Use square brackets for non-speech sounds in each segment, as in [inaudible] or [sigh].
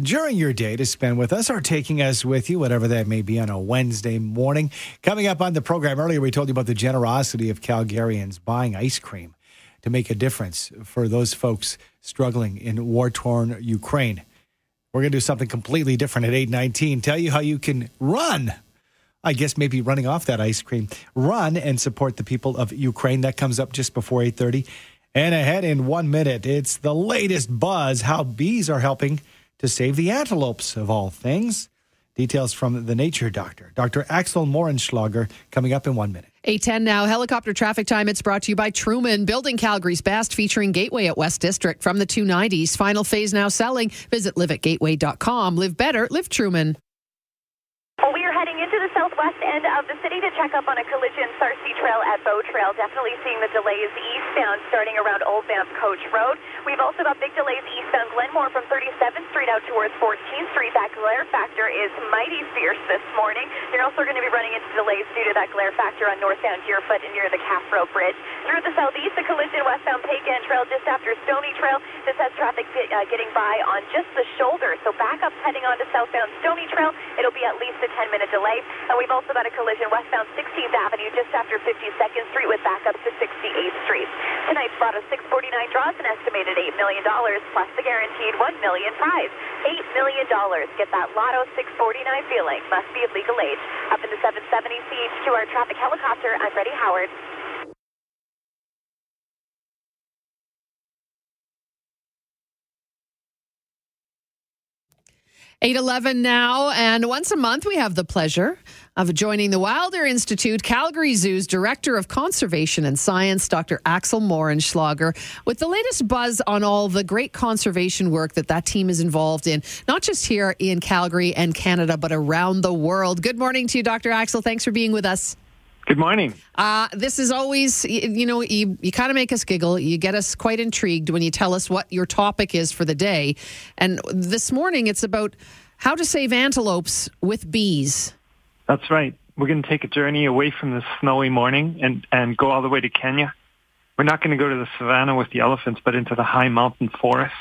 during your day to spend with us or taking us with you, whatever that may be on a Wednesday morning. Coming up on the program earlier, we told you about the generosity of Calgarians buying ice cream to make a difference for those folks struggling in war torn Ukraine. We're going to do something completely different at 819. Tell you how you can run. I guess maybe running off that ice cream. Run and support the people of Ukraine. That comes up just before 830. And ahead in one minute, it's the latest buzz how bees are helping to save the antelopes of all things. Details from the nature doctor, Dr. Axel Mohrenschlager, coming up in one minute. 810 now, helicopter traffic time. It's brought to you by Truman, building Calgary's best, featuring Gateway at West District from the 290s. Final phase now selling. Visit liveatgateway.com. Live better, live Truman. Well, we are heading into the southwest end of the city to check up on a collision Sarcee Trail at Bow Trail. Definitely seeing the delays eastbound starting around Old Banff Coach Road. We've also got big delays eastbound Glenmore from 37th Street out towards 14th Street. That glare factor is mighty fierce this morning. You're also going to be running into delays due to that glare factor on northbound Deerfoot and near the Calf Robe Bridge. Through the southeast, the collision westbound Peigan Trail just after Stoney Trail. This has traffic uh, getting by on just the shoulder. So backups heading on to southbound Stoney Trail. It'll be at least a 10 minute delay. And we've also got a collision westbound 16th Avenue just after 52nd Street with backups to 68th Street. Tonight's Lotto 649 draws an estimated $8 million plus the guaranteed 1 million prize. $8 million. Get that Lotto 649 feeling. Must be of legal age. Up in the 770 CHQR traffic helicopter, I'm Freddie Howard. 811 now, and once a month we have the pleasure of joining the Wilder Institute, Calgary Zoo's Director of Conservation and Science, Dr. Axel Mohrenschlager, with the latest buzz on all the great conservation work that that team is involved in, not just here in Calgary and Canada, but around the world. Good morning to you, Dr. Axel. Thanks for being with us. Good morning. Uh, this is always, you know, you, you kind of make us giggle. You get us quite intrigued when you tell us what your topic is for the day. And this morning, it's about how to save antelopes with bees. That's right. We're going to take a journey away from this snowy morning and, and go all the way to Kenya. We're not going to go to the savannah with the elephants, but into the high mountain forest.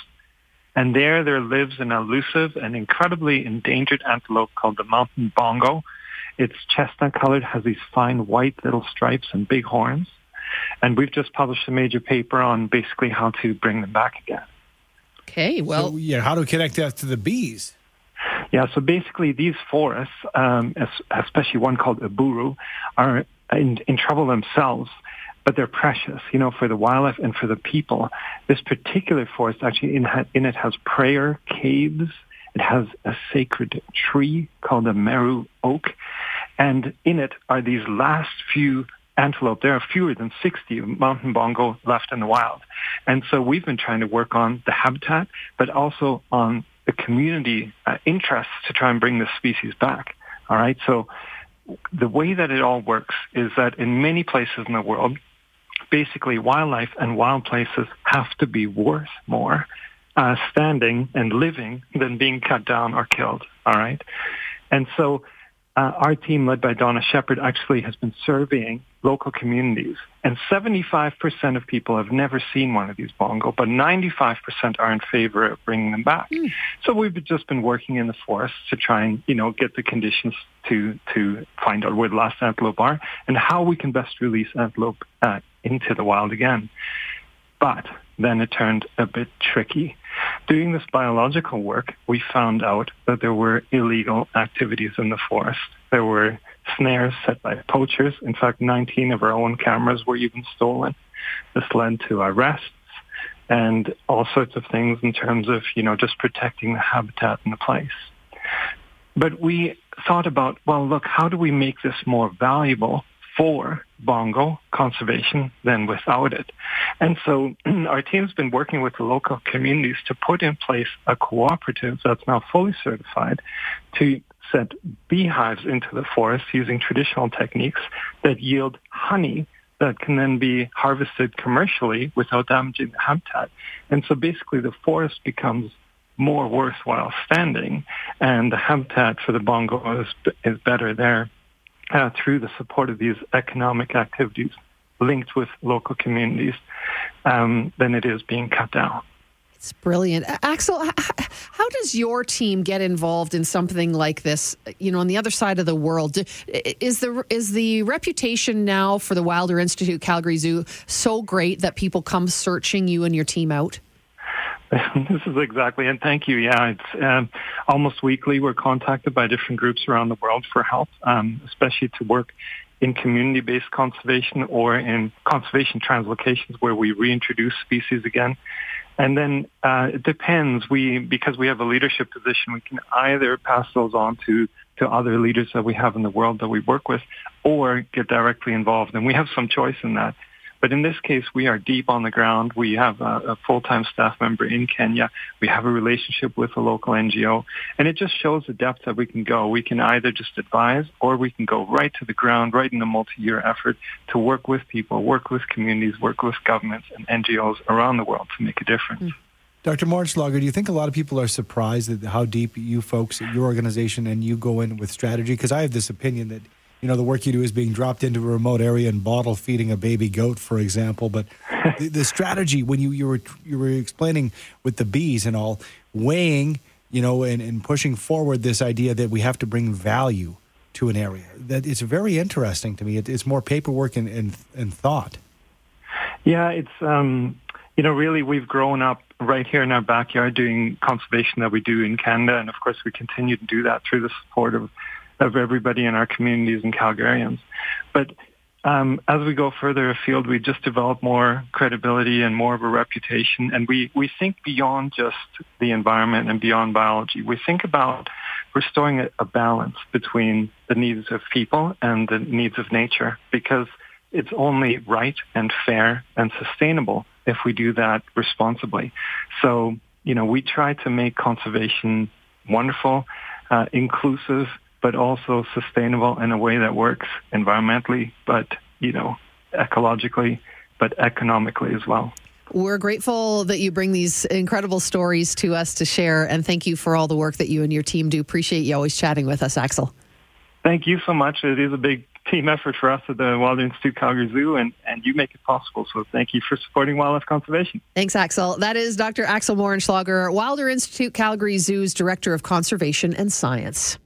And there, there lives an elusive and incredibly endangered antelope called the mountain bongo it's chestnut colored, has these fine white little stripes and big horns. And we've just published a major paper on basically how to bring them back again. Okay, well. So, yeah, how to connect that to the bees? Yeah, so basically these forests, um, especially one called Eburu, are in, in trouble themselves but they're precious, you know, for the wildlife and for the people. This particular forest actually in, in, it has prayer caves. It has a sacred tree called the Meru oak. And in it are these last few antelope. There are fewer than 60 mountain bongo left in the wild. And so we've been trying to work on the habitat, but also on the community uh, interests to try and bring this species back. All right. So the way that it all works is that in many places in the world, basically wildlife and wild places have to be worth more uh, standing and living than being cut down or killed. All right. And so uh, our team led by Donna Shepard actually has been surveying local communities and 75% of people have never seen one of these bongo, but 95% are in favor of bringing them back. Mm. So we've just been working in the forest to try and, you know, get the conditions to, to find out where the last antelope are and how we can best release antelope uh, into the wild again. But then it turned a bit tricky. Doing this biological work, we found out that there were illegal activities in the forest. There were snares set by poachers. In fact, 19 of our own cameras were even stolen. This led to arrests and all sorts of things in terms of, you know, just protecting the habitat in the place. But we thought about, well, look, how do we make this more valuable for bongo conservation than without it. And so [clears throat] our team's been working with the local communities to put in place a cooperative that's now fully certified to set beehives into the forest using traditional techniques that yield honey that can then be harvested commercially without damaging the habitat. And so basically the forest becomes more worthwhile standing and the habitat for the bongo is, is better there uh, through the support of these economic activities linked with local communities um, than it is being cut down. It's brilliant. Axel, how does your team get involved in something like this, you know, on the other side of the world? Is the is the reputation now for the Wilder Institute Calgary Zoo so great that people come searching you and your team out? [laughs] this is exactly, and thank you. Yeah, it's um, almost weekly. We're contacted by different groups around the world for help, um, especially to work in community-based conservation or in conservation translocations where we reintroduce species again. And then uh, it depends. We because we have a leadership position, we can either pass those on to to other leaders that we have in the world that we work with, or get directly involved. And we have some choice in that. But in this case, we are deep on the ground. We have a, a full-time staff member in Kenya. We have a relationship with a local NGO. And it just shows the depth that we can go. We can either just advise or we can go right to the ground, right in a multi-year effort to work with people, work with communities, work with governments and NGOs around the world to make a difference. Mm. Dr. Mohrenschlager, do you think a lot of people are surprised at how deep you folks your organization and you go in with strategy? Because I have this opinion that you know the work you do is being dropped into a remote area and bottle feeding a baby goat, for example. But [laughs] the, the, strategy when you you were you were explaining with the bees and all weighing, you know, and, and pushing forward this idea that we have to bring value to an area. That is very interesting to me. It, it's more paperwork and, and and thought. Yeah, it's um, you know really we've grown up right here in our backyard doing conservation that we do in Canada, and of course we continue to do that through the support of of everybody in our communities and Calgarians. But um, as we go further afield, we just develop more credibility and more of a reputation, and we, we think beyond just the environment and beyond biology. We think about restoring a, a balance between the needs of people and the needs of nature, because it's only right and fair and sustainable if we do that responsibly. So, you know, we try to make conservation wonderful, uh, inclusive, but also sustainable in a way that works environmentally, but, you know, ecologically, but economically as well. We're grateful that you bring these incredible stories to us to share, and thank you for all the work that you and your team do. Appreciate you always chatting with us, Axel. Thank you so much. It is a big team effort for us at the Wilder Institute Calgary Zoo, and, and you make it possible. So thank you for supporting wildlife conservation. Thanks, Axel. That is Dr. Axel Mohrenschlager, Wilder Institute Calgary Zoo's Director of Conservation and Science.